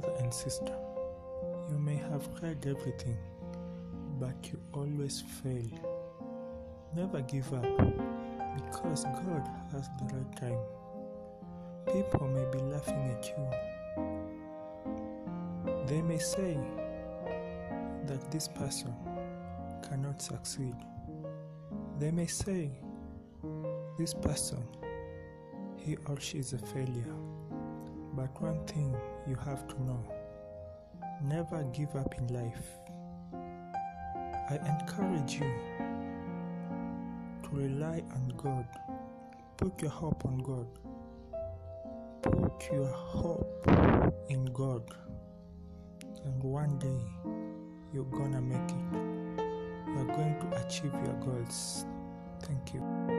brother and sister, you may have tried everything, but you always fail. Never give up because God has the right time. People may be laughing at you. They may say that this person cannot succeed. They may say this person, he or she is a failure. But one thing you have to know never give up in life. I encourage you to rely on God. Put your hope on God. Put your hope in God. And one day you're gonna make it. You're going to achieve your goals. Thank you.